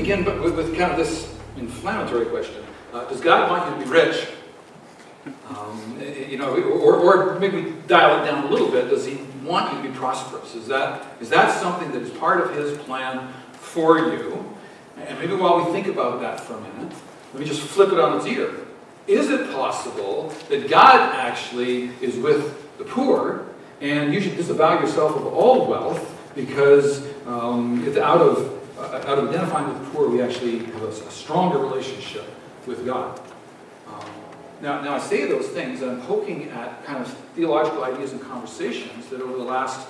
begin with, with kind of this inflammatory question. Uh, does God want you to be rich? Um, you know, or, or maybe dial it down a little bit. Does he want you to be prosperous? Is that, is that something that is part of his plan for you? And maybe while we think about that for a minute, let me just flip it on its ear. Is it possible that God actually is with the poor and you should disavow yourself of all wealth because um, it's out of, uh, out of identifying with the poor, we actually have a, a stronger relationship with God. Um, now, now, I say those things, I'm poking at kind of theological ideas and conversations that over the last,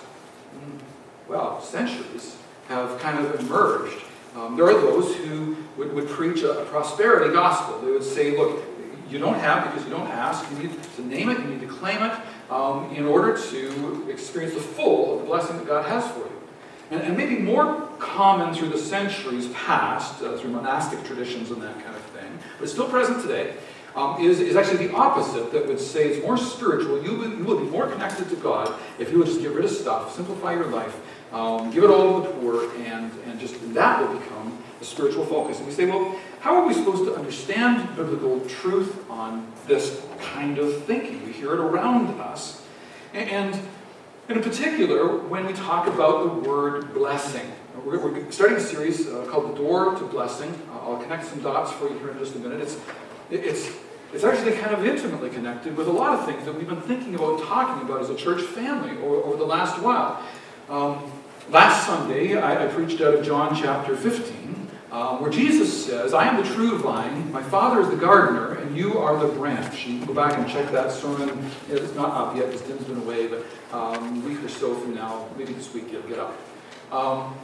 mm, well, centuries have kind of emerged. Um, there are those who would, would preach a, a prosperity gospel. They would say, look, you don't have because you don't ask. You need to name it, you need to claim it um, in order to experience the full of the blessing that God has for you. And, and maybe more common through the centuries past, uh, through monastic traditions and that kind of thing, but still present today, um, is, is actually the opposite that would say it's more spiritual. You will, be more connected to God if you would just get rid of stuff, simplify your life, um, give it all to the poor, and, and just that will become a spiritual focus. And we say, well, how are we supposed to understand biblical truth on this kind of thinking? We hear it around us. And, and in particular, when we talk about the word blessing, we're, we're starting a series uh, called The Door to Blessing. Uh, I'll connect some dots for you here in just a minute. It's, it's, it's actually kind of intimately connected with a lot of things that we've been thinking about talking about as a church family over, over the last while. Um, last Sunday, I, I preached out of John chapter 15 um, where Jesus says, I am the true vine, my Father is the gardener, and you are the branch. You can go back and check that sermon. It's not up yet because Tim's been away, but um, week or so from now, maybe this week, it'll get up. Um,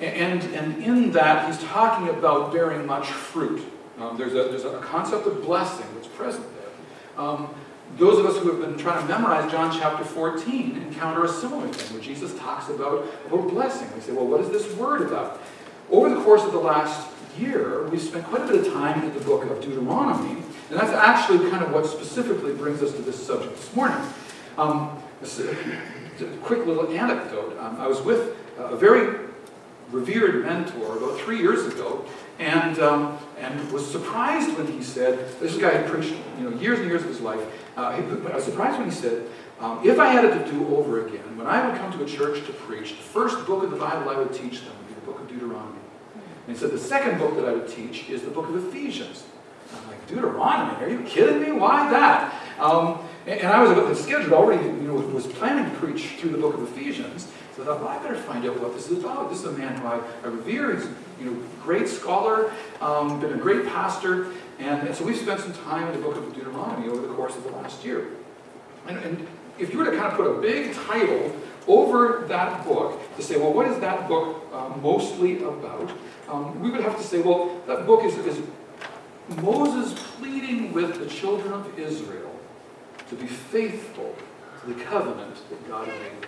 and, and in that, he's talking about bearing much fruit. Um, there's, a, there's a concept of blessing that's present there. Um, those of us who have been trying to memorize John chapter 14 encounter a similar thing where Jesus talks about, about blessing. We say, well, what is this word about? Over the course of the last year, we spent quite a bit of time in the book of Deuteronomy, and that's actually kind of what specifically brings us to this subject this morning. Um, this, uh, quick little anecdote. Um, I was with a very revered mentor about three years ago, and, um, and was surprised when he said, this guy had preached you know, years and years of his life, uh, he, I was surprised when he said, um, if I had it to do over again, when I would come to a church to preach, the first book of the Bible I would teach them would be the book of Deuteronomy. And he said, the second book that I would teach is the book of Ephesians. I'm like, Deuteronomy? Are you kidding me? Why that? Um, and, and, I was about the schedule already, you know, was planning to preach through the book of Ephesians. So I thought, well, I better find out what this is about. This is a man who I, I revere. He's you know, great scholar, um, been a great pastor. And, and, so we spent some time in the book of Deuteronomy over the course of the last year. And, and if you were to kind of put a big title over that book to say, well, what is that book uh, mostly about? Um, we would have to say, well, that book is, is Moses pleading with the children of Israel to be faithful to the covenant that God made.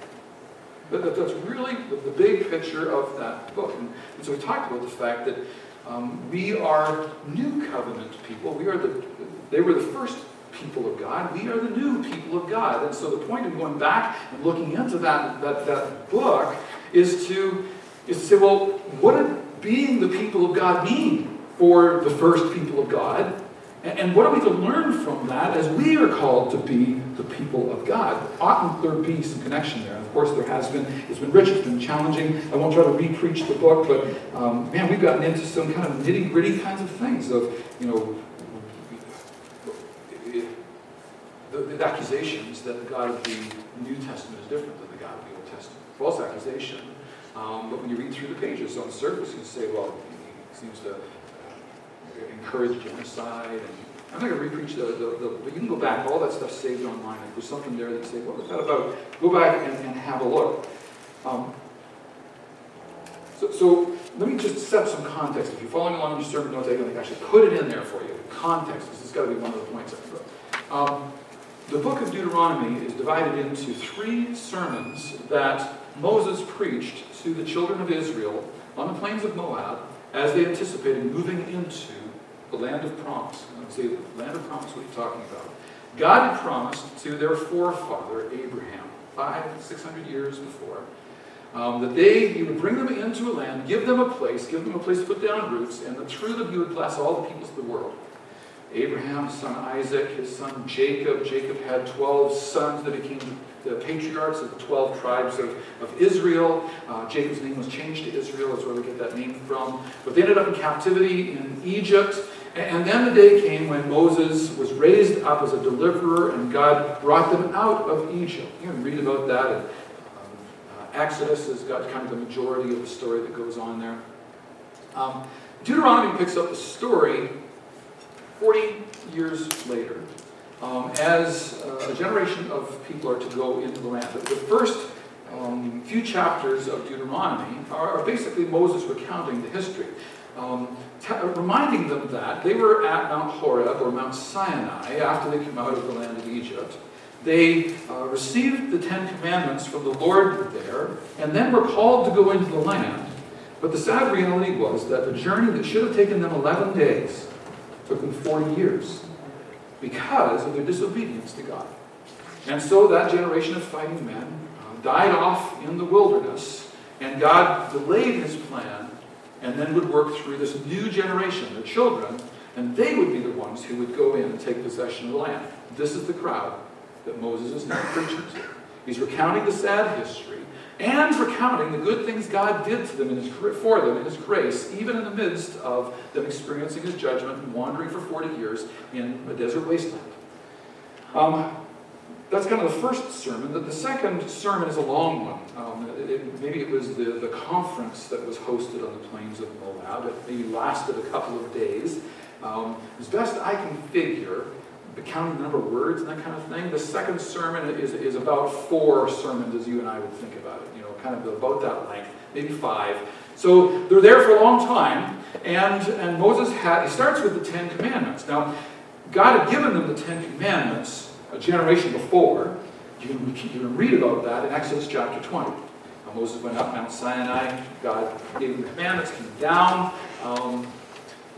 That, that, that's really the, the, big picture of that book. And, and, so we talked about the fact that um, we are new covenant people. We are the, they were the first people of God. We are the new people of God. And so the point of going back and looking into that, that, that book is to, is to say, well, what did being the people of God mean for the first people of God? And, what are we to learn from that as we are called to be the people of God? Oughtn't there be some connection there? Of course, there has been. It's been rich, it's been challenging. I won't try to re-preach the book, but um, man, we've gotten into some kind of nitty-gritty kinds of things of, you know, the, the, accusations that the God of the New Testament is different than the God of the Old Testament. False accusation. Um, but when you read through the pages on the surface, you say, well, he seems to encourage genocide. And I'm not going to repreach the, the, the, but you can go back. All that stuff's saved online. If there's something there that say, what was that about? Go back and, and have a look. Um, so, so, let me just set some context. If you're following along in your sermon notes, I can actually put it in there for you. Context. This has got to be one of the points. Um, the book of Deuteronomy is divided into three sermons that Moses preached to the children of Israel on the plains of Moab as they anticipated moving into the land of promise. Let I say, land of promise, what are you talking about? God had promised to their forefather, Abraham, five, six hundred years before, Um, that they, he would bring them into a land, give them a place, give them a place to put down roots, and that through them he would bless all the peoples of the world. Abraham's son Isaac, his son Jacob. Jacob had 12 sons that became the patriarchs of the 12 tribes of, of Israel. Uh, Jacob's name was changed to Israel, that's where we get that name from. But they ended up in captivity in Egypt. And then the day came when Moses was raised up as a deliverer, and God brought them out of Egypt. You can read about that. And, um, uh, Exodus has got kind of the majority of the story that goes on there. Um, Deuteronomy picks up the story 40 years later um, as uh, a generation of people are to go into the land. But The first um, few chapters of Deuteronomy are, are basically Moses recounting the history um, reminding them that they were at Mount Horeb or Mount Sinai after they came out of the land of Egypt. They uh, received the Ten Commandments from the Lord there, and then were called to go into the land. But the sad reality was that the journey that should have taken them 11 days took them 40 years because of their disobedience to God. And so that generation of fighting men uh, died off in the wilderness, and God delayed his plan and then would work through this new generation, the children, and they would be the ones who would go in and take possession of the land. This is the crowd that Moses is now preaching to. He's recounting the sad history and recounting the good things God did to them in his, for them in His grace, even in the midst of them experiencing His judgment and wandering for 40 years in a desert wasteland. Um, that's kind of the first sermon. The, the second sermon is a long one. Um, it, maybe it was the, the conference that was hosted on the plains of Moab. It maybe lasted a couple of days. Um, as best I can figure, counting the number of words and that kind of thing, the second sermon is, is about four sermons as you and I would think about it. You know, kind of about that length, maybe five. So they're there for a long time, and, and Moses had, he starts with the Ten Commandments. Now, God had given them the Ten Commandments a generation before. You can, you can read about that in Exodus chapter 20. Now, Moses went up Mount Sinai, God gave him the commandments, came down. Um,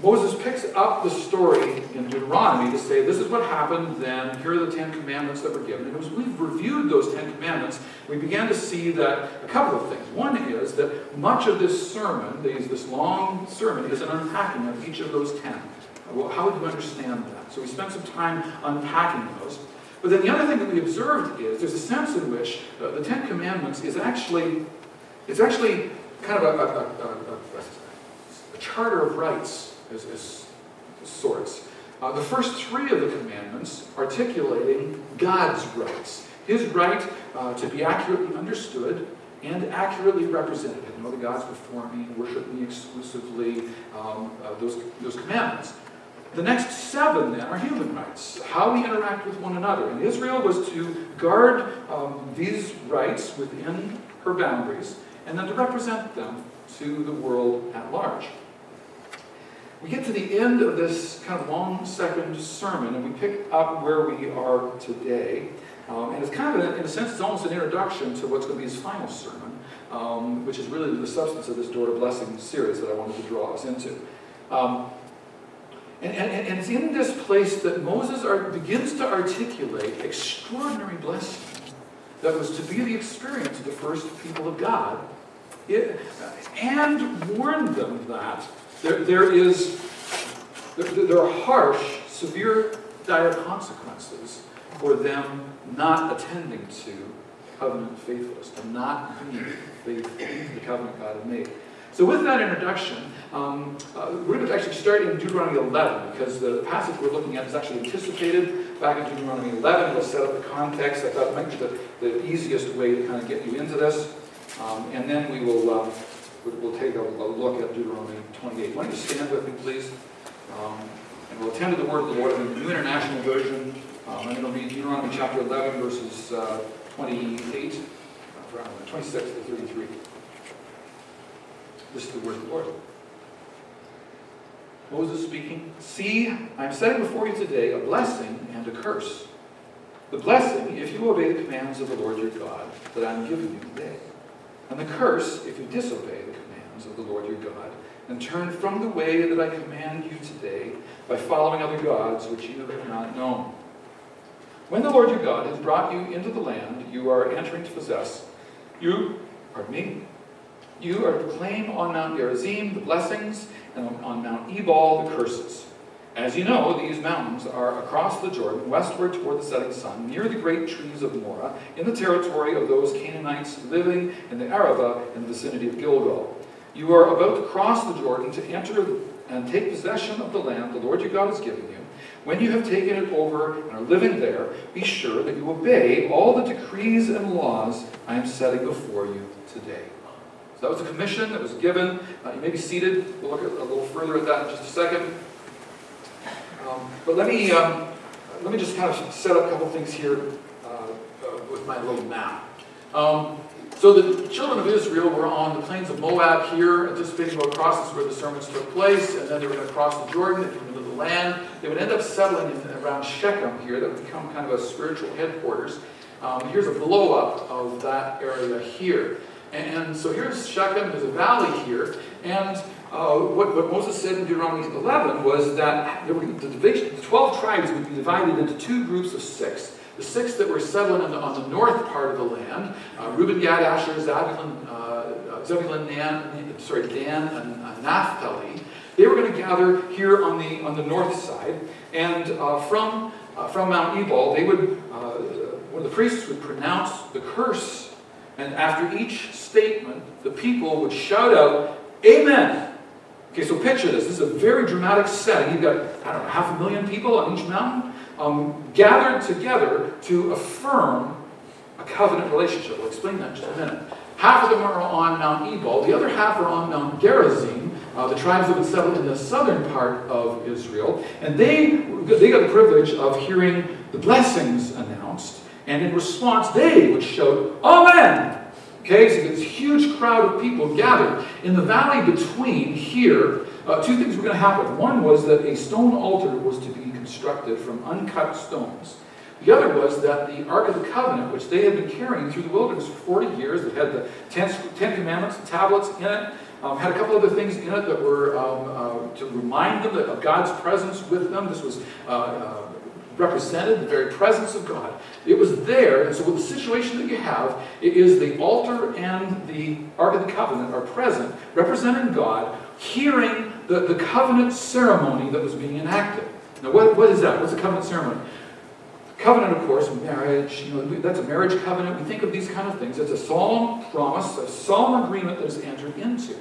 Moses picks up the story in Deuteronomy to say, this is what happened then, here are the Ten Commandments that were given. And as we've reviewed those Ten Commandments, we began to see that a couple of things. One is that much of this sermon, this long sermon, is an unpacking of each of those ten. How would you understand that? So we spent some time unpacking those. But then the other thing that we observed is there's a sense in which uh, the Ten Commandments is actually, it's actually kind of a, a, a, a charter of rights as, as, sorts. Uh, the first three of the commandments articulating God's rights. His right uh, to be accurately understood and accurately represented. Know the gods before me, worship me exclusively, um, uh, those, those commandments. The next seven, then, are human rights, how we interact with one another. And Israel was to guard um, these rights within her boundaries and then to represent them to the world at large. We get to the end of this kind of long second sermon and we pick up where we are today. Um, and it's kind of, in a sense, it's almost an introduction to what's going to be his final sermon, um, which is really the substance of this Door to Blessing series that I wanted to draw us into. Um, and, and, and it's in this place that Moses begins to articulate extraordinary blessing that was to be the experience of the first people of God, it, and warn them that there, there is there, there are harsh, severe, dire consequences for them not attending to covenant faithfulness, to not being faithful to the covenant God had made. So with that introduction, um, uh, actually start in Deuteronomy 11 because the passage we're looking at is actually anticipated back in Deuteronomy 11. It'll set up the context. I thought it might be the, the easiest way to kind of get you into this. Um, and then we will uh, we'll take a, a, look at Deuteronomy 28. Why don't you stand with me, please? Um, and we'll attend to the word of the Lord in the New International Version. Um, going to read Deuteronomy chapter 11, verses uh, 28, uh, 26 to 33. This is the word of the Lord. Moses speaking, See, I am setting before you today a blessing and a curse. The blessing, if you obey the commands of the Lord your God that I am giving you today. And the curse, if you disobey the commands of the Lord your God and turn from the way that I command you today by following other gods which you have not known. When the Lord your God has brought you into the land you are entering to possess, you, pardon me, You are to claim on Mount Gerizim the blessings, on Mount Ebal the curses. As you know, these mountains are across the Jordan, westward toward the setting sun, near the great trees of Moreh, in the territory of those Canaanites living in the Arabah in the vicinity of Gilgal. You are about to cross the Jordan to enter and take possession of the land the Lord your God has given you. When you have taken it over and are living there, be sure that you obey all the decrees and laws I am setting before you today. That was a commission that was given. Uh, you may be seated. We'll look at, a little further at that in just a second. Um, but let me, um, let me just kind of set up a couple things here uh, uh, with my little map. Um, so the children of Israel were on the plains of Moab here, anticipating going across. This is where the sermons took place, and then they were going to cross the Jordan and into the land. They would end up settling in, around Shechem here. That would become kind of a spiritual headquarters. Um, here's a blow up of that area here. And, so here's Shechem, there's a valley here, and uh, what, what, Moses said in Deuteronomy 11 was that were, the, division, the 12 tribes would be divided into two groups of six. The six that were settling on the, on the north part of the land, uh, Reuben, Gad, Asher, Zebulun, uh, uh Zebulun Dan, sorry, Dan, and uh, Naphtali, they were going to gather here on the, on the north side. And uh, from, from Mount Ebal, they would, one of the priests would pronounce the curse. And after each statement, the people would shout out, Amen. Okay, so picture this. This is a very dramatic setting. You've got, I don't know, half a million people on each mountain um, gathered together to affirm a covenant relationship. We'll explain that in just a minute. Half of them are on Mount Ebal. The other half are on Mount Gerizim, uh, the tribes that would settle in the southern part of Israel. And they, they got the privilege of hearing the blessings announced. And in response, they would shout, Amen! Okay, so this huge crowd of people gathered. In the valley between here, uh, two things were going to happen. One was that a stone altar was to be constructed from uncut stones. The other was that the Ark of the Covenant, which they had been carrying through the wilderness for 40 years, that had the Ten, Ten Commandments, the tablets in it, um, had a couple other things in it that were um, uh, to remind them of God's presence with them. This was uh, uh represented the very presence of God. It was there, and so with the situation that you have, it is the altar and the Ark of the Covenant are present, representing God, hearing the, the covenant ceremony that was being enacted. Now, what, what is that? What's a covenant ceremony? Covenant, of course, marriage, you know, that's a marriage covenant. We think of these kind of things. It's a solemn promise, a solemn agreement that is entered into.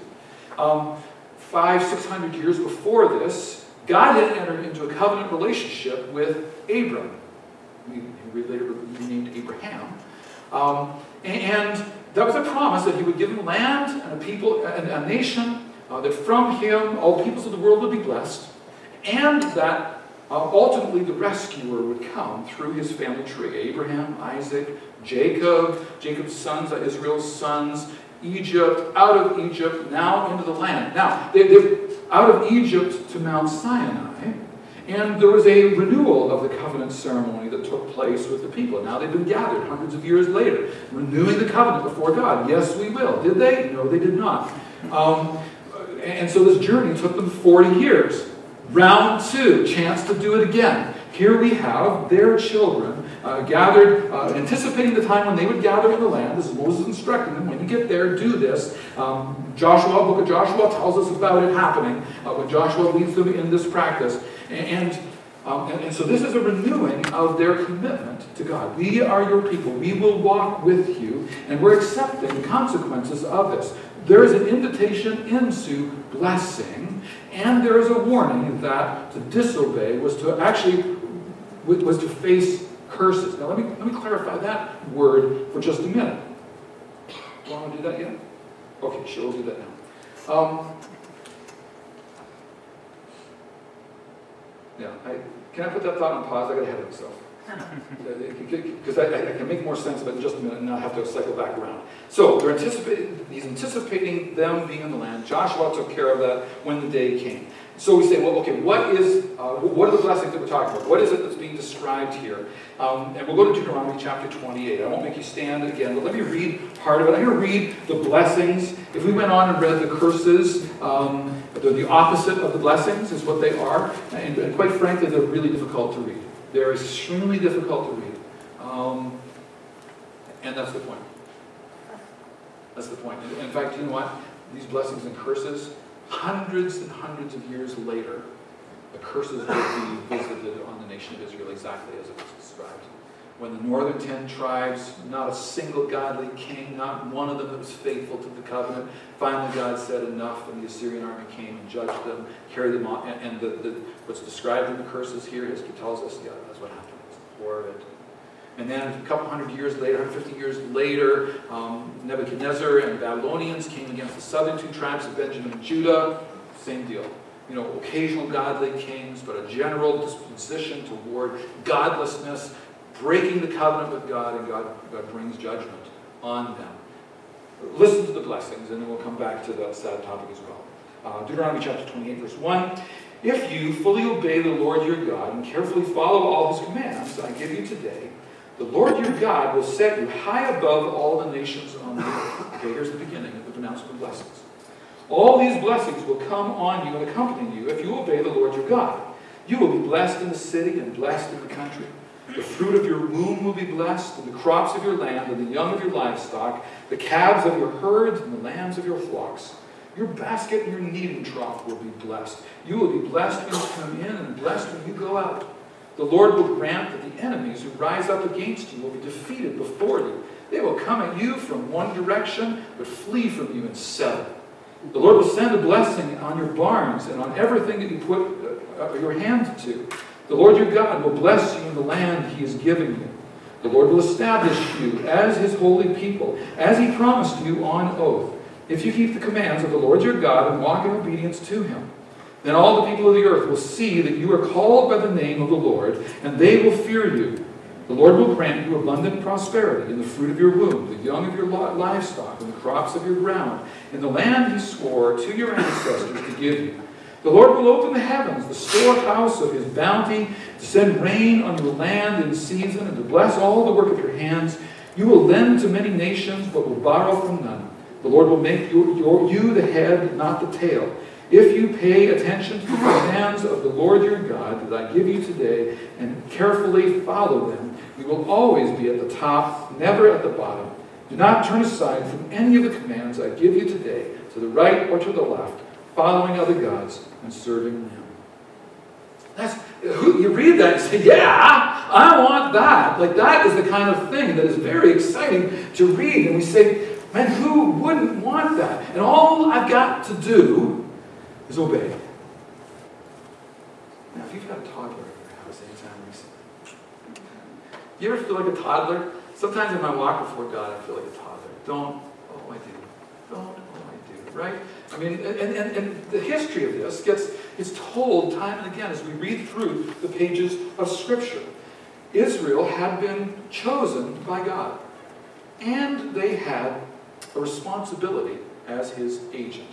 Um, five, six hundred years before this, God had entered into a covenant relationship with Abram. We later renamed Abraham. Um, and that was a promise that he would give him land and a people and a nation, uh, that from him all peoples of the world would be blessed, and that uh, ultimately the rescuer would come through his family tree Abraham, Isaac, Jacob, Jacob's sons, uh, Israel's sons, Egypt, out of Egypt, now into the land. Now, they, they, out of Egypt to Mount Sinai. And there was a renewal of the covenant ceremony that took place with the people. Now they've been gathered hundreds of years later, renewing the covenant before God. Yes, we will. Did they? No, they did not. Um, and so this journey took them 40 years. Round two, chance to do it again. Here we have their children uh, gathered, uh, anticipating the time when they would gather in the land. This is Moses instructing them, when you get there, do this. Um, Joshua, book of Joshua tells us about it happening uh, when Joshua leads them in this practice. And, um, and, and, so this is a renewing of their commitment to God. We are your people. We will walk with you, and we're accepting the consequences of this. There is an invitation into blessing, and there is a warning that to disobey was to actually was to face curses. Now let me let me clarify that word for just a minute. Do you want to do that yet? Okay, sure, we'll do that now. Um, yeah, I, can I put that thought on pause? I got ahead of myself. Because I, I, can make more sense of it in just a minute and not have to cycle back around. So they're anticipating, he's anticipating them being in the land. Joshua took care of that when the day came. So we say, well, okay, what is, uh, what are the blessings that we're talking about? What is it that's being described here? Um, and we'll go to Deuteronomy chapter 28. I won't make you stand again, but let me read part of it. I'm going to read the blessings. If we went on and read the curses, um, they're the opposite of the blessings is what they are. And, and, quite frankly, they're really difficult to read. They're extremely difficult to read. Um, and that's the point. That's the point. In fact, you know what? these blessings and curses, hundreds and hundreds of years later, the curses will be visited on the nation of Israel exactly as it was described. When the northern ten tribes, not a single godly king, not one of them that was faithful to the covenant, finally God said enough, and the Assyrian army came and judged them, carried them on. And, and the, the, what's described in the curses here, history tells us, yeah, that's what happened. It's horrid. And then a couple hundred years later, 150 years later, um, Nebuchadnezzar and the Babylonians came against the southern two tribes of Benjamin and Judah. Same deal. You know, occasional godly kings, but a general disposition toward godlessness, breaking the covenant with God, and God, God brings judgment on them. Listen to the blessings, and then we'll come back to the sad topic as well. Uh, Deuteronomy chapter 28, verse 1. If you fully obey the Lord your God and carefully follow all his commands I give you today, the Lord your God will set you high above all the nations on the earth. Okay, here's the beginning of the pronouncement of blessings. All these blessings will come on you and accompany you if you obey the Lord your God. You will be blessed in the city and blessed in the country. The fruit of your womb will be blessed, and the crops of your land, and the young of your livestock, the calves of your herds, and the lambs of your flocks. Your basket and your kneading trough will be blessed. You will be blessed when you come in, and blessed when you go out. The Lord will grant that the enemies who rise up against you will be defeated before you. They will come at you from one direction, but flee from you in seven. The Lord will send a blessing on your barns and on everything that you put uh, your hand to. The Lord your God will bless you in the land he is giving you. The Lord will establish you as his holy people, as he promised you on oath, if you keep the commands of the Lord your God and walk in obedience to him. Then all the people of the earth will see that you are called by the name of the Lord, and they will fear you. The Lord will grant you abundant prosperity in the fruit of your womb, the young of your livestock, and the crops of your ground, in the land he swore to your ancestors to give you. The Lord will open the heavens, the storehouse of his bounty, to send rain on your land in season, and to bless all the work of your hands. You will lend to many nations, but will borrow from none. The Lord will make you, you the head, not the tail. If you pay attention to the commands of the Lord your God that I give you today and carefully follow them, you will always be at the top, never at the bottom. Do not turn aside from any of the commands I give you today, to the right or to the left, following other gods and serving them. That's, you read that and say, yeah, I want that. Like that is the kind of thing that is very exciting to read. And we say, man, who wouldn't want that? And all I've got to do is obey. Now, if you've got a toddler in your house anytime recently, you ever feel like a toddler? Sometimes in my walk before God, I feel like a toddler. Don't, oh, I do. Don't, oh, I do. Right? I mean, and, and, and the history of this gets is told time and again as we read through the pages of Scripture. Israel had been chosen by God, and they had a responsibility as his agent.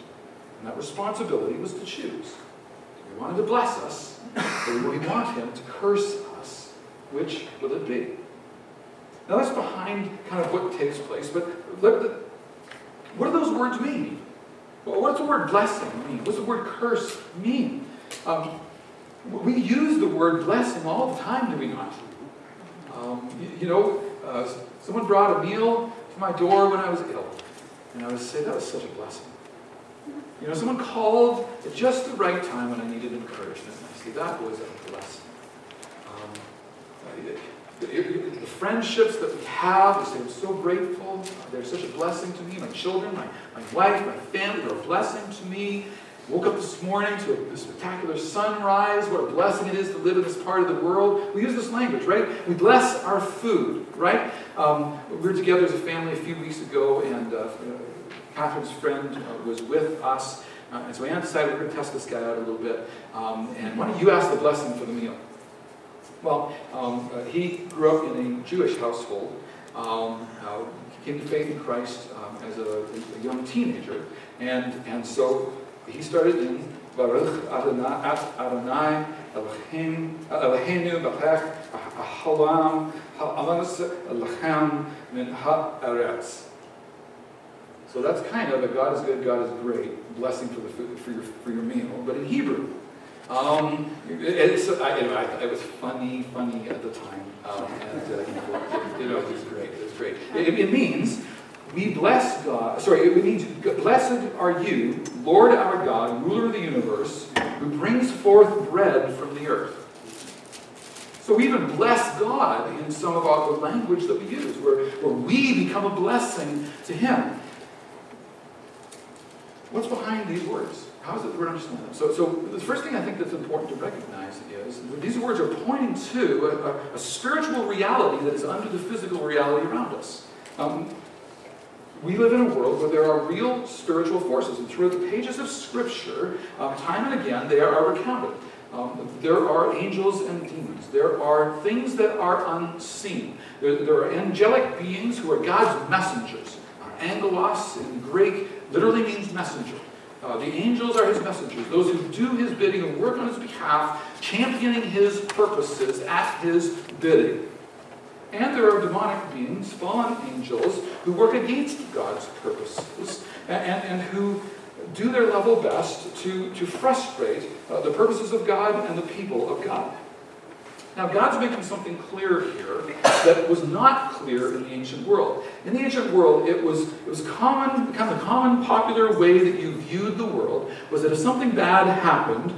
And that responsibility was to choose. He wanted to bless us, or we want him to curse us? Which will it be? Now that's behind kind of what takes place, but what do those words mean? What does the word blessing mean? What does the word curse mean? Um, we use the word blessing all the time, do we not? Um, you, you, know, uh, someone brought a meal to my door when I was ill, and I would say that was such a blessing. You know, someone called at just the right time when I needed encouragement. I see that was a blessing. Um, the, friendships that we have, I say I'm so grateful. They're such a blessing to me. My children, my, my wife, my family, they're a blessing to me. Woke up this morning to a, a spectacular sunrise. What a blessing it is to live in this part of the world. We use this language, right? We bless our food, right? Um, we were together as a family a few weeks ago, and uh, Catherine's friend uh, was with us. Uh, and so Anne decided we're going to test this guy out a little bit. Um, and why don't you ask the blessing for the meal? Well, um, uh, he grew up in a Jewish household. Um, uh, came to faith in Christ um, as a, a, young teenager. And, and so he started in Baruch Adonai, Eloheinu B'chech Halam Ha'amas Lechem Min Ha'eretz. So that's kind of a God is good, God is great blessing for the for your for your meal. But in Hebrew, um, it's I, you know, I, it was funny, funny at the time, um, and uh, you know, it was great. It was great. It, it means we bless God. Sorry, it means, Blessed are you, Lord our God, ruler of the universe, who brings forth bread from the earth. So we even bless God in some of our, language that we use, where, where we become a blessing to Him. What's behind these words? How is it that we understand them? So, so the first thing I think that's important to recognize is these words are pointing to a, a, a spiritual reality that is under the physical reality around us. Um, we live in a world where there are real spiritual forces, and through the pages of Scripture, um, time and again, they are recounted. Um, there are angels and demons. There are things that are unseen. There, there are angelic beings who are God's messengers. Angelos in Greek literally means messenger. Uh, the angels are his messengers, those who do his bidding and work on his behalf, championing his purposes at his bidding. And there are demonic beings, fallen angels, who work against God's purposes and, and, and who do their level best to, to frustrate uh, the purposes of God and the people of God. Now, God's making something clear here that was not clear in the ancient world. In the ancient world, it was, it was common, kind of the common popular way that you viewed the world was that if something bad happened,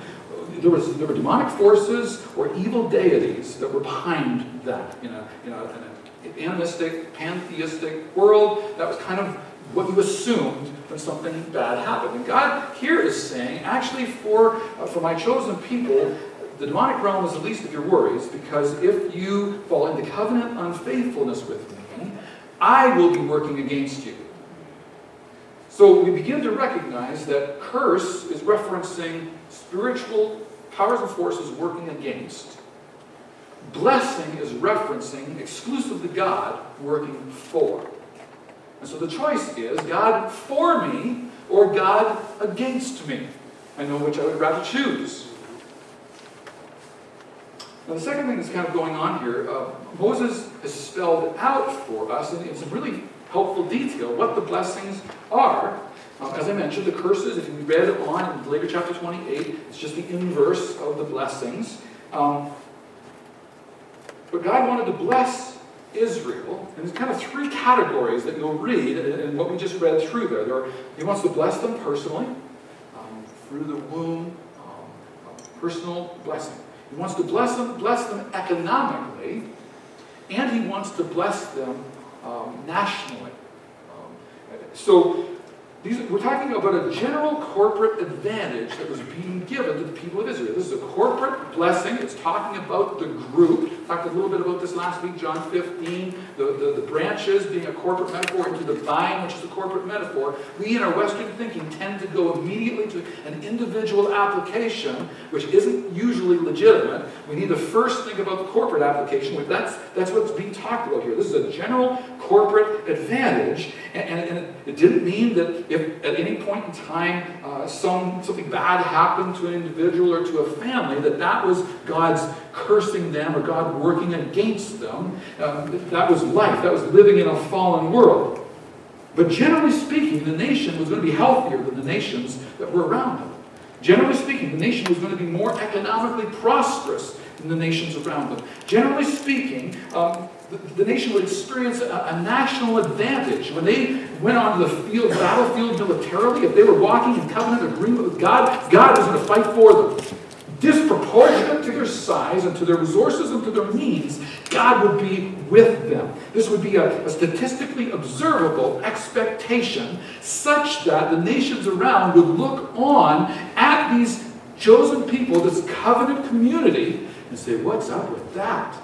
there, was, there were demonic forces or evil deities that were behind that. In a, in, a, in an animistic, pantheistic world, that was kind of what you assumed when something bad happened. And God here is saying, actually, for, uh, for my chosen people, the demonic realm is the least of your worries because if you fall into covenant unfaithfulness with me, I will be working against you. So we begin to recognize that curse is referencing spiritual powers and forces working against. Blessing is referencing exclusively God working for. And so the choice is God for me or God against me. I know which I would rather choose. Now, the second thing that's kind of going on here, uh, Moses has spelled out for us, in, it's a really helpful detail, what the blessings are. Um, as I mentioned, the curses, if you read on in later chapter 28, it's just the inverse of the blessings. Um, but God wanted to bless Israel, and there's kind of three categories that you'll read in what we just read through there. there are, he wants to bless them personally, um, through the womb, um, personal blessing. He wants to bless them, bless them economically, and he wants to bless them um, nationally. Um, so these, we're talking about a general corporate advantage that was being given to the people of Israel. This is a corporate blessing. It's talking about the group. Talked a little bit about this last week, John 15, the, the, the branches being a corporate metaphor into the vine, which is a corporate metaphor. We, in our Western thinking, tend to go immediately to an individual application, which isn't usually legitimate. We need to first think about the corporate application. That's, that's what's being talked about here. This is a general corporate advantage, and, and, and it, it didn't mean that if at any point in time uh, some, something bad happened to an individual or to a family, that that was God's cursing them or God working against them. Uh, that was life. That was living in a fallen world. But generally speaking, the nation was going to be healthier than the nations that were around them. Generally speaking, the nation was going to be more economically prosperous than the nations around them. Generally speaking, um, the, the, nation would experience a, a, national advantage. When they went onto the field, battlefield militarily, if they were walking in covenant agreement with God, God was going to fight for them. Disproportionate to their size and to their resources and to their means, God would be with them. This would be a, a statistically observable expectation such that the nations around would look on at these chosen people, this covenant community, and say, What's up with that?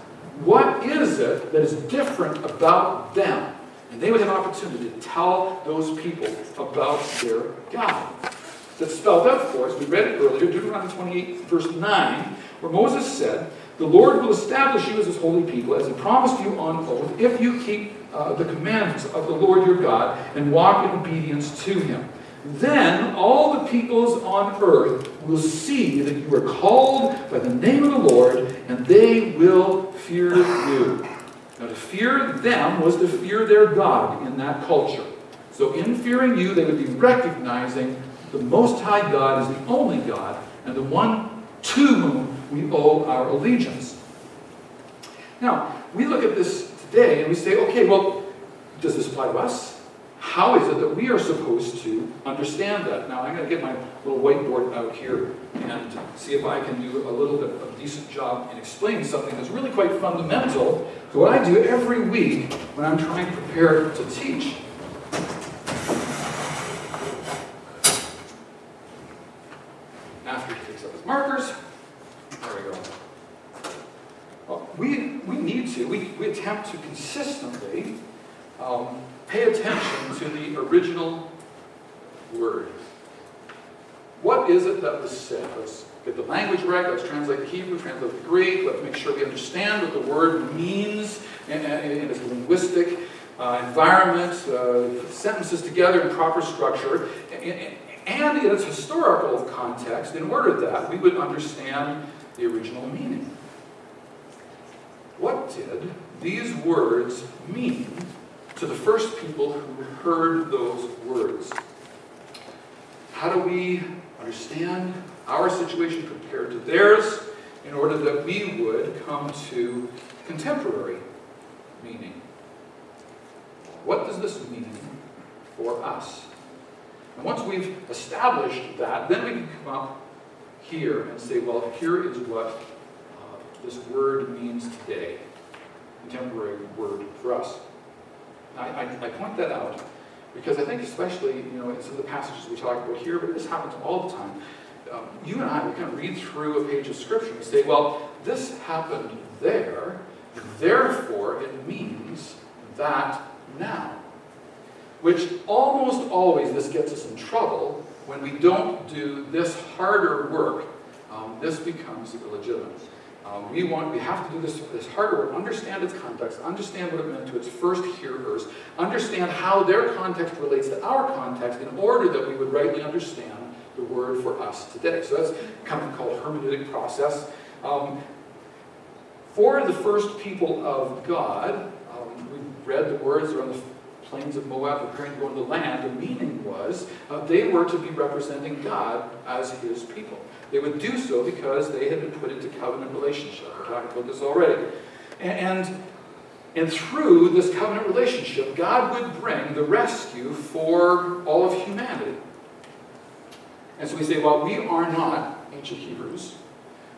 What is it that is different about them? And they would have an opportunity to tell those people about their God. That's spelled out for us. We read it earlier, Deuteronomy 28, verse 9, where Moses said, The Lord will establish you as his holy people, as he promised you on oath, if you keep uh, the commandments of the Lord your God and walk in obedience to him. Then all the peoples on earth will see that you are called by the name of the Lord, and they will fear you. Now, to fear them was to fear their God in that culture. So, in fearing you, they would be recognizing the Most High God is the only God and the one to whom we owe our allegiance. Now, we look at this today and we say, okay, well, does this apply to us? how is it that we are supposed to understand that? Now, I'm going to get my little whiteboard out here and see if I can do a little bit of a decent job in explaining something that's really quite fundamental to what I do every week when I'm trying to prepare to teach. After he takes up his markers, there we go. Well, we, we need to, we, we attempt to consistently um, pay attention to the original word. That was said? Let's get the language right. Let's translate the Hebrew, translate the Greek. Let's make sure we understand what the word means in, in, in its linguistic uh, environment, uh, sentences together in proper structure, and, and in its historical context, in order that we would understand the original meaning. What did these words mean to the first people who heard those words. How do we understand our situation compared to theirs in order that we would come to contemporary meaning? What does this mean for us? And once we've established that, then we can come up here and say, well, here is what uh, this word means today. Contemporary word for us. I, I, I, point that out because I think especially, you know, in some of the passages we talk about here, but this happens all the time. Um, you and I, we kind of read through a page of Scripture and say, well, this happened there, therefore it means that now. Which almost always this gets us in trouble when we don't do this harder work. Um, this becomes illegitimate. Um, we want, we have to do this, this harder work, understand its context, understand what it meant to its first hearers, understand how their context relates to our context in order that we would rightly understand the word for us today. So that's of called hermeneutic process. Um, for the first people of God, um, we read the words around the plains of Moab preparing to go into the land, the meaning was uh, they were to be representing God as his people. They would do so because they had been put into covenant relationship. We talked about this already. And, and through this covenant relationship, God would bring the rescue for all of humanity. And so we say, well, we are not ancient Hebrews.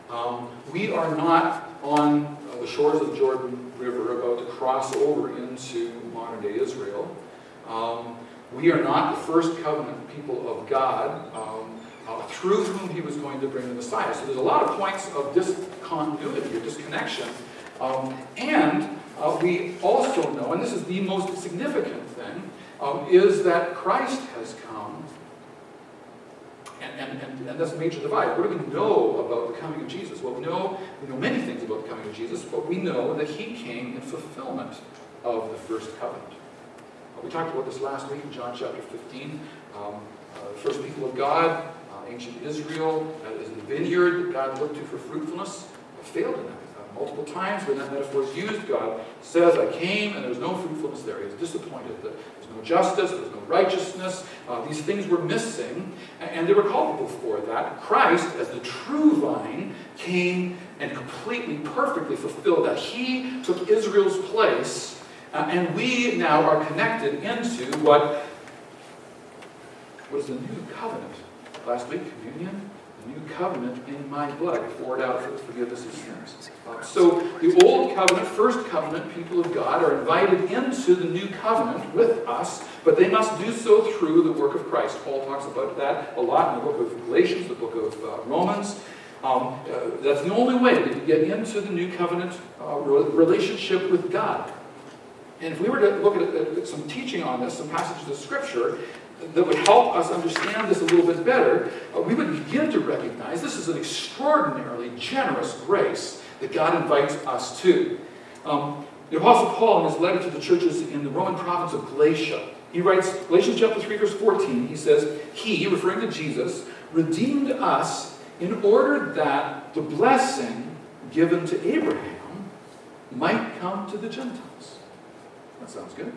Um, we are not on the shores of the Jordan River about to cross over into modern day Israel. Um, we are not the first covenant people of God. Um, uh, through whom he was going to bring the Messiah. So there's a lot of points of discontinuity or disconnection. Um, and uh, we also know, and this is the most significant thing, um, is that Christ has come. And, and, and, and that's a major divide. What do we know about the coming of Jesus? Well, we know, we know many things about the coming of Jesus, but we know that he came in fulfillment of the first covenant. Uh, we talked about this last week in John chapter 15. Um, uh, the first people of God ancient Israel as the vineyard that God looked to for fruitfulness, failed in that. Uh, multiple times when that metaphor is used, God says, I came and there was no fruitfulness there. He was disappointed. That there's no justice, there was no righteousness. Uh, these things were missing, and they were culpable for that. Christ, as the true vine, came and completely, perfectly fulfilled that. He took Israel's place, uh, and we now are connected into what was the new covenant last week, communion, the new covenant in my blood, poured out for the forgiveness of sins. So the old covenant, first covenant, people of God are invited into the new covenant with us, but they must do so through the work of Christ. Paul talks about that a lot in the book of Galatians, the book of uh, Romans. Um, uh, that's the only way that you get into the new covenant uh, relationship with God. And if we were to look at, at, some teaching on this, some passages of Scripture, that would help us understand this a little bit better, uh, we would begin to recognize this is an extraordinarily generous grace that God invites us to. Um, the Apostle Paul, in his letter to the churches in the Roman province of Galatia, he writes, Galatians chapter 3, verse 14, he says, He, referring to Jesus, redeemed us in order that the blessing given to Abraham might come to the Gentiles. That sounds good.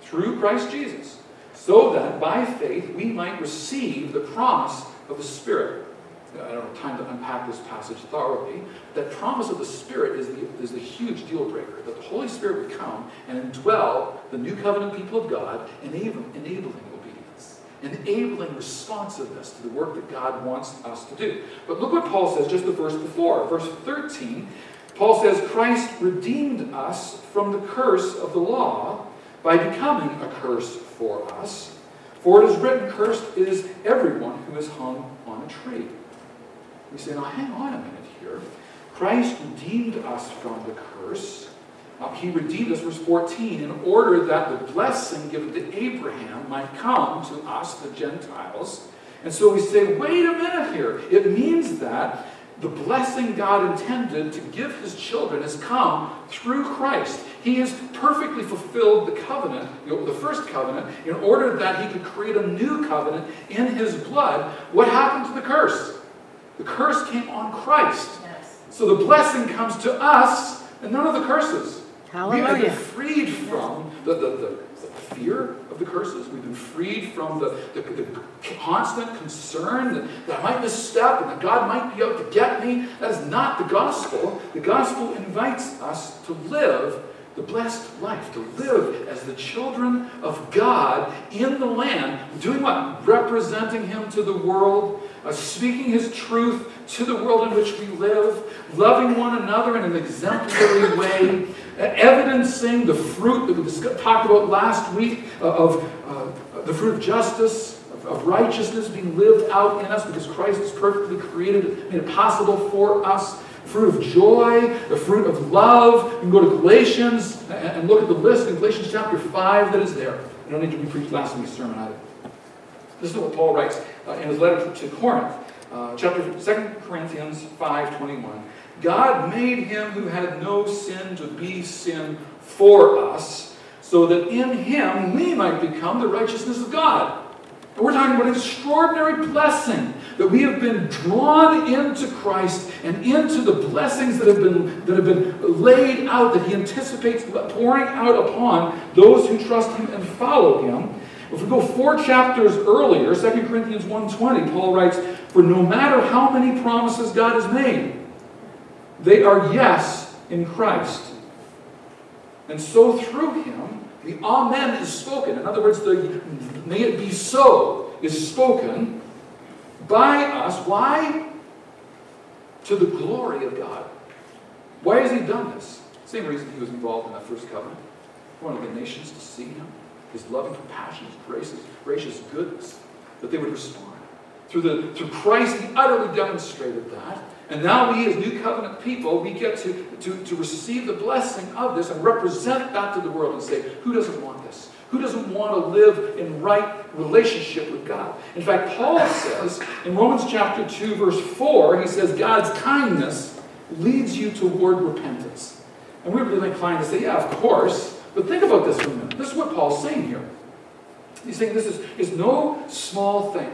Through Christ Jesus so that by faith we might receive the promise of the Spirit. I don't have time to unpack this passage thoroughly. That promise of the Spirit is the, is the huge deal breaker. That the Holy Spirit would come and indwell the new covenant people of God, enabling, enabling obedience, enabling responsiveness to the work that God wants us to do. But look what Paul says just the verse before, verse 13. Paul says, Christ redeemed us from the curse of the law by becoming a curse for us. For it is written, Cursed is everyone who is hung on a tree. We say, now hang on a minute here. Christ redeemed us from the curse. Uh, he redeemed us, verse 14, in order that the blessing given to Abraham might come to us, the Gentiles. And so we say, wait a minute here. It means that the blessing God intended to give his children has come through Christ. He has perfectly fulfilled the covenant, the first covenant, in order that he could create a new covenant in his blood. What happened to the curse? The curse came on Christ. Yes. So the blessing comes to us and none of the curses. Hallelujah. We have been freed from the, the, the, the fear of the curses. We've been freed from the, the, the constant concern that, that I might misstep and that God might be out to get me. That is not the gospel. The gospel invites us to live the blessed life, to live as the children of God in the land, doing what? Representing Him to the world, uh, speaking His truth to the world in which we live, loving one another in an exemplary way, uh, evidencing the fruit that we talked about last week uh, of uh, the fruit of justice, of, of righteousness being lived out in us because Christ is perfectly created, made it possible for us fruit of joy, the fruit of love. You can go to Galatians and look at the list in Galatians chapter 5 that is there. I don't need to repreach last week's sermon either. This is what Paul writes uh, in his letter to Corinth, uh, chapter 2 Corinthians 5.21. God made him who had no sin to be sin for us, so that in him we might become the righteousness of God. And we're talking about an extraordinary blessing that we have been drawn into Christ and into the blessings that have been, that have been laid out, that He anticipates pouring out upon those who trust Him and follow Him. If we go four chapters earlier, 2 Corinthians 1.20, Paul writes, For no matter how many promises God has made, they are yes in Christ. And so through Him, the Amen is spoken. In other words, the may it be so is spoken by us. Why? To the glory of God. Why has he done this? Same reason he was involved in that first covenant. He wanted the nations to see him, his loving compassion, his gracious, gracious goodness, that they would respond. Through, the, through Christ, he utterly demonstrated that. And now we, as New Covenant people, we get to, to, to receive the blessing of this and represent that to the world and say, who doesn't want this? Who doesn't want to live in right relationship with God? In fact, Paul says in Romans chapter 2, verse 4, he says, God's kindness leads you toward repentance. And we're really inclined to say, yeah, of course. But think about this for a minute. This is what Paul's saying here. He's saying this is, is no small thing.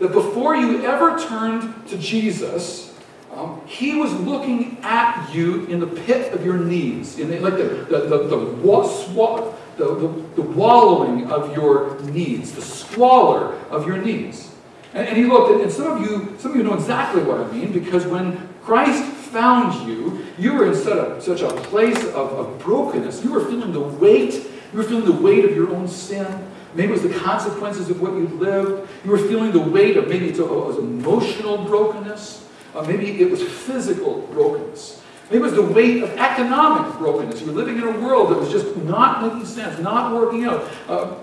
That before you ever turned to Jesus, um, he was looking at you in the pit of your knees, in the, like the, the, the, the, the, the, the, the wallowing of your needs, the squalor of your needs. And, and he looked at, and some of you, some of you know exactly what I mean, because when Christ found you, you were in such a, such a place of, of brokenness. You were feeling the weight, you were feeling the weight of your own sin. Maybe it was the consequences of what you lived. You were feeling the weight of maybe it was emotional brokenness. Uh, maybe it was physical brokenness. It was the weight of economic brokenness. You were living in a world that was just not making sense, not working out. Uh,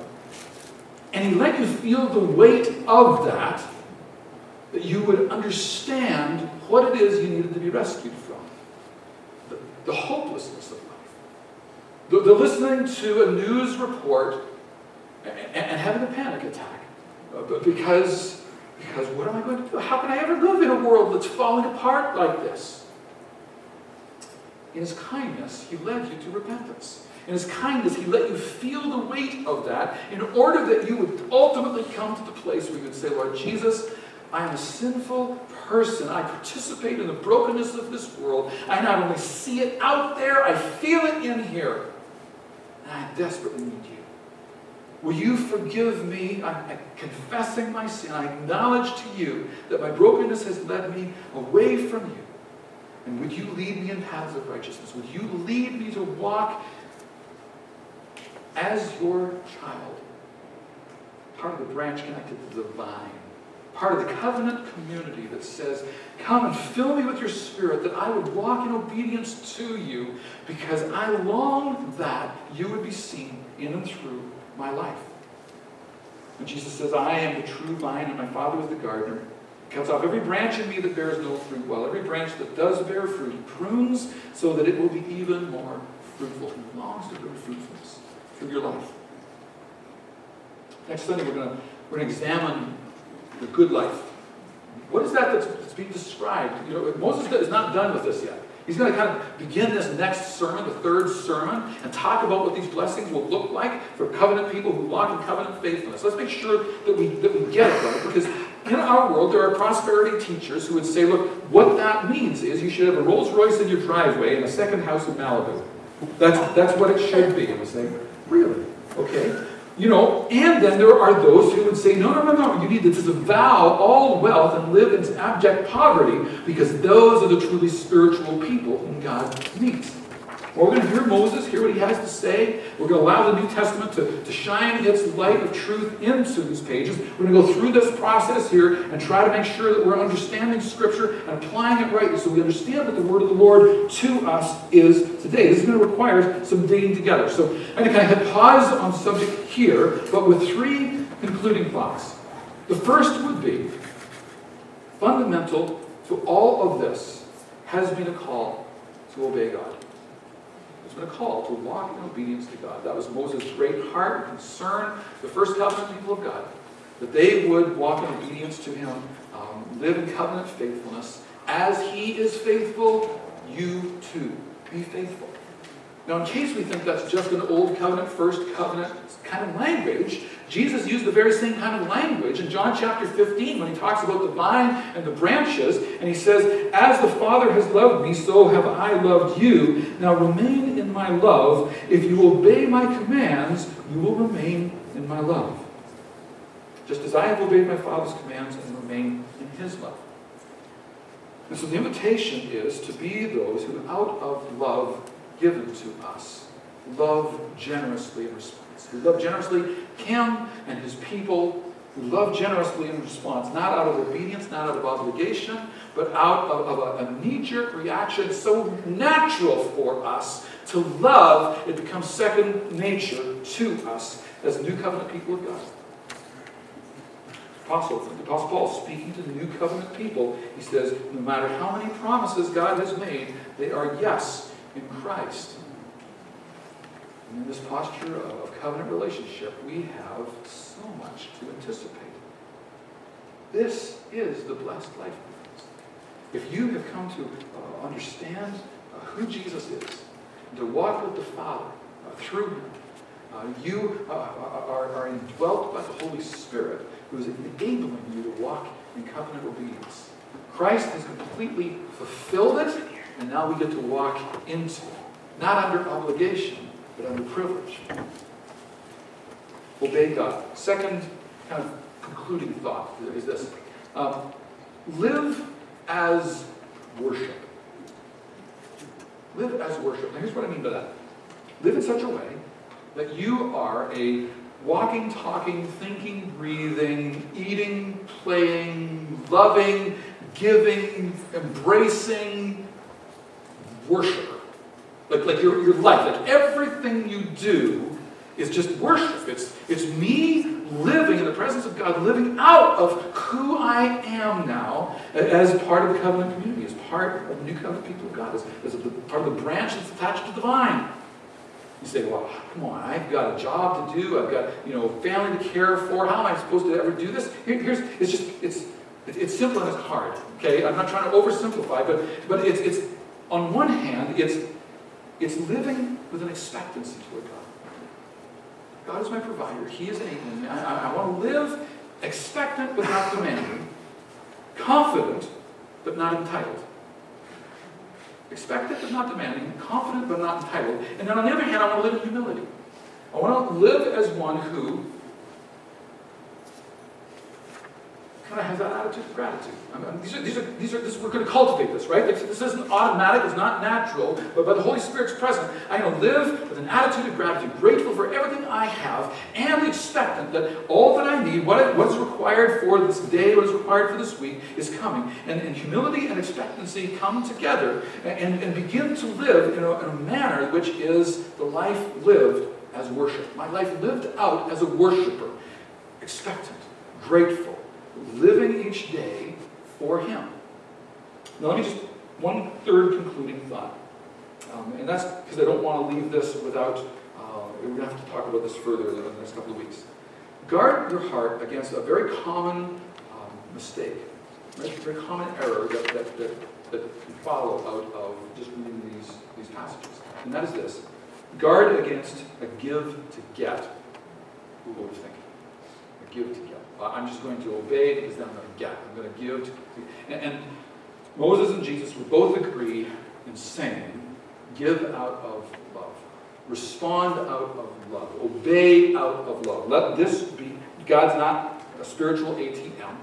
and he let you feel the weight of that, that you would understand what it is you needed to be rescued from. The, the hopelessness of life. The, the, listening to a news report and, and having a panic attack. Uh, because, because what am I going to do? How can I ever live in a world that's falling apart like this? In his kindness, he led you to repentance. In his kindness, he let you feel the weight of that in order that you would ultimately come to the place where you would say, Lord Jesus, I am a sinful person. I participate in the brokenness of this world. I not only see it out there, I feel it in here. And I desperately need you. Will you forgive me? I'm, I'm confessing my sin. I acknowledge to you that my brokenness has led me away from you. And would you lead me in paths of righteousness? Would you lead me to walk as your child? Part of the branch connected to the vine. Part of the covenant community that says, Come and fill me with your spirit that I would walk in obedience to you because I long that you would be seen in and through my life. And Jesus says, I am the true vine, and my Father is the gardener. Cuts off every branch in me that bears no fruit, while every branch that does bear fruit, prunes so that it will be even more fruitful. He longs to bring fruitfulness through your life. Next Sunday, we're going to, we're to examine the good life. What is that that's being described? You know, Moses is not done with this yet. He's going to kind of begin this next sermon, the third sermon, and talk about what these blessings will look like for covenant people who walk in covenant faithfulness. Let's make sure that we, that we get it right, because in our world, there are prosperity teachers who would say, look, what that means is you should have a Rolls Royce in your driveway and a second house in Malibu. That's, that's what it should be. And we say, really? Okay. You know, and then there are those who would say, no, no, no, no, you need to disavow all wealth and live in abject poverty because those are the truly spiritual people whom God needs. Well, we're going to hear Moses, hear what he has to say. We're going to allow the New Testament to, to shine its light of truth into these pages. We're going to go through this process here and try to make sure that we're understanding Scripture and applying it rightly so we understand what the Word of the Lord to us is today. This is going to require some digging together. So I'm going to kind of pause on subject here, but with three concluding thoughts. The first would be fundamental to all of this has been a call to obey God. It's been a call to walk in obedience to God. That was Moses' great heart and concern, the first covenant people of God, that they would walk in obedience to him, um, live in covenant faithfulness. As he is faithful, you too be faithful. Now, in case we think that's just an old covenant, first covenant kind of language, Jesus used the very same kind of language in John chapter 15 when he talks about the vine and the branches, and he says, As the Father has loved me, so have I loved you. Now remain my love. If you obey my commands, you will remain in my love. Just as I have obeyed my Father's commands and remain in his love. And so the invitation is to be those who, out of love, given to us. Love generously in response. Who love generously Him and His people. Who love generously in response, not out of obedience, not out of obligation, but out of, of a, a knee jerk reaction so natural for us to love, it becomes second nature to us as new covenant people of God. Apostle, the Apostle Paul speaking to the new covenant people, he says, no matter how many promises God has made, they are yes in Christ. And in this posture of covenant relationship, we have so much to anticipate. This is the blessed life. If you have come to uh, understand uh, who Jesus is, to walk with the Father uh, through him, uh, you uh, are, are indwelt by the Holy Spirit, who is enabling you to walk in covenant obedience. Christ has completely fulfilled it, and now we get to walk into it. Not under obligation, but under privilege. Obey God. Second kind of concluding thought is this. Um, live as worship. Live as worship. Now here's what I mean by that. Live in such a way that you are a walking, talking, thinking, breathing, eating, playing, loving, giving, embracing, worshiper. Like, like your, your life, like everything you do is just worship. It's, it's me living in the presence of God, living out of who I am now as part of the covenant community, as part of the new covenant people of God, as, as part of the branch that's attached to the vine. You say, well, come on, I've got a job to do, I've got, you know, family to care for, how am I supposed to ever do this? Here, here's, it's just, it's, it's simple and it's hard, okay? I'm not trying to oversimplify, but, but it's, it's, on one hand, it's, it's living with an expectancy toward God. God is my provider. He is enabling me. I, I, I want to live expectant but not demanding, confident but not entitled. Expectant but not demanding, confident but not entitled. And then on the other hand, I want to live in humility. I want to live as one who kind of has that attitude of gratitude. I mean, these are, these are, these are, this, we're going to cultivate this, right? This, this isn't automatic, it's not natural, but by the Holy Spirit's presence, I'm going to live with an attitude of gratitude, grateful for everything I have, and expectant that all that I need, what, what is required for this day, what is required for this week, is coming. And, and humility and expectancy come together and, and begin to live in a, in a manner which is the life lived as worship. My life lived out as a worshiper, expectant, grateful living each day for Him. Now, let me just, one third concluding thought. Um, and that's because I don't want to leave this without, uh, we're going to have to talk about this further in the next couple of weeks. Guard your heart against a very common um, mistake, right? a very common error that, that, that, that can follow out of just reading these, these passages. And that is this guard against a give to get overthinking. A give to get. I'm just going to obey because then I'm going to get. I'm going to give. To, and, and Moses and Jesus would both agree in saying, give out of love. Respond out of love. Obey out of love. Let this be, God's not a spiritual ATM.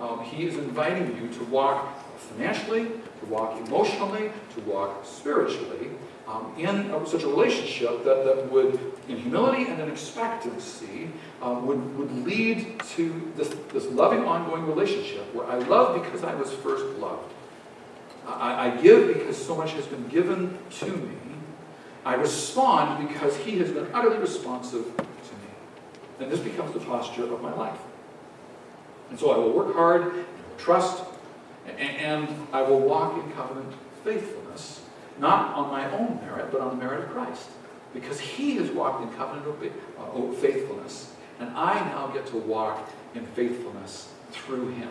Um, he is inviting you to walk financially, to walk emotionally, to walk spiritually um, in a, such a relationship that, that would, in humility and in expectancy, um, would, would lead to this, this loving, ongoing relationship where I love because I was first loved. I, I give because so much has been given to me. I respond because He has been utterly responsive to me. And this becomes the posture of my life. And so I will work hard, trust, and I will walk in covenant faithfulness not on my own merit, but on the merit of Christ. Because he has walked in covenant uh, faithfulness, and I now get to walk in faithfulness through him.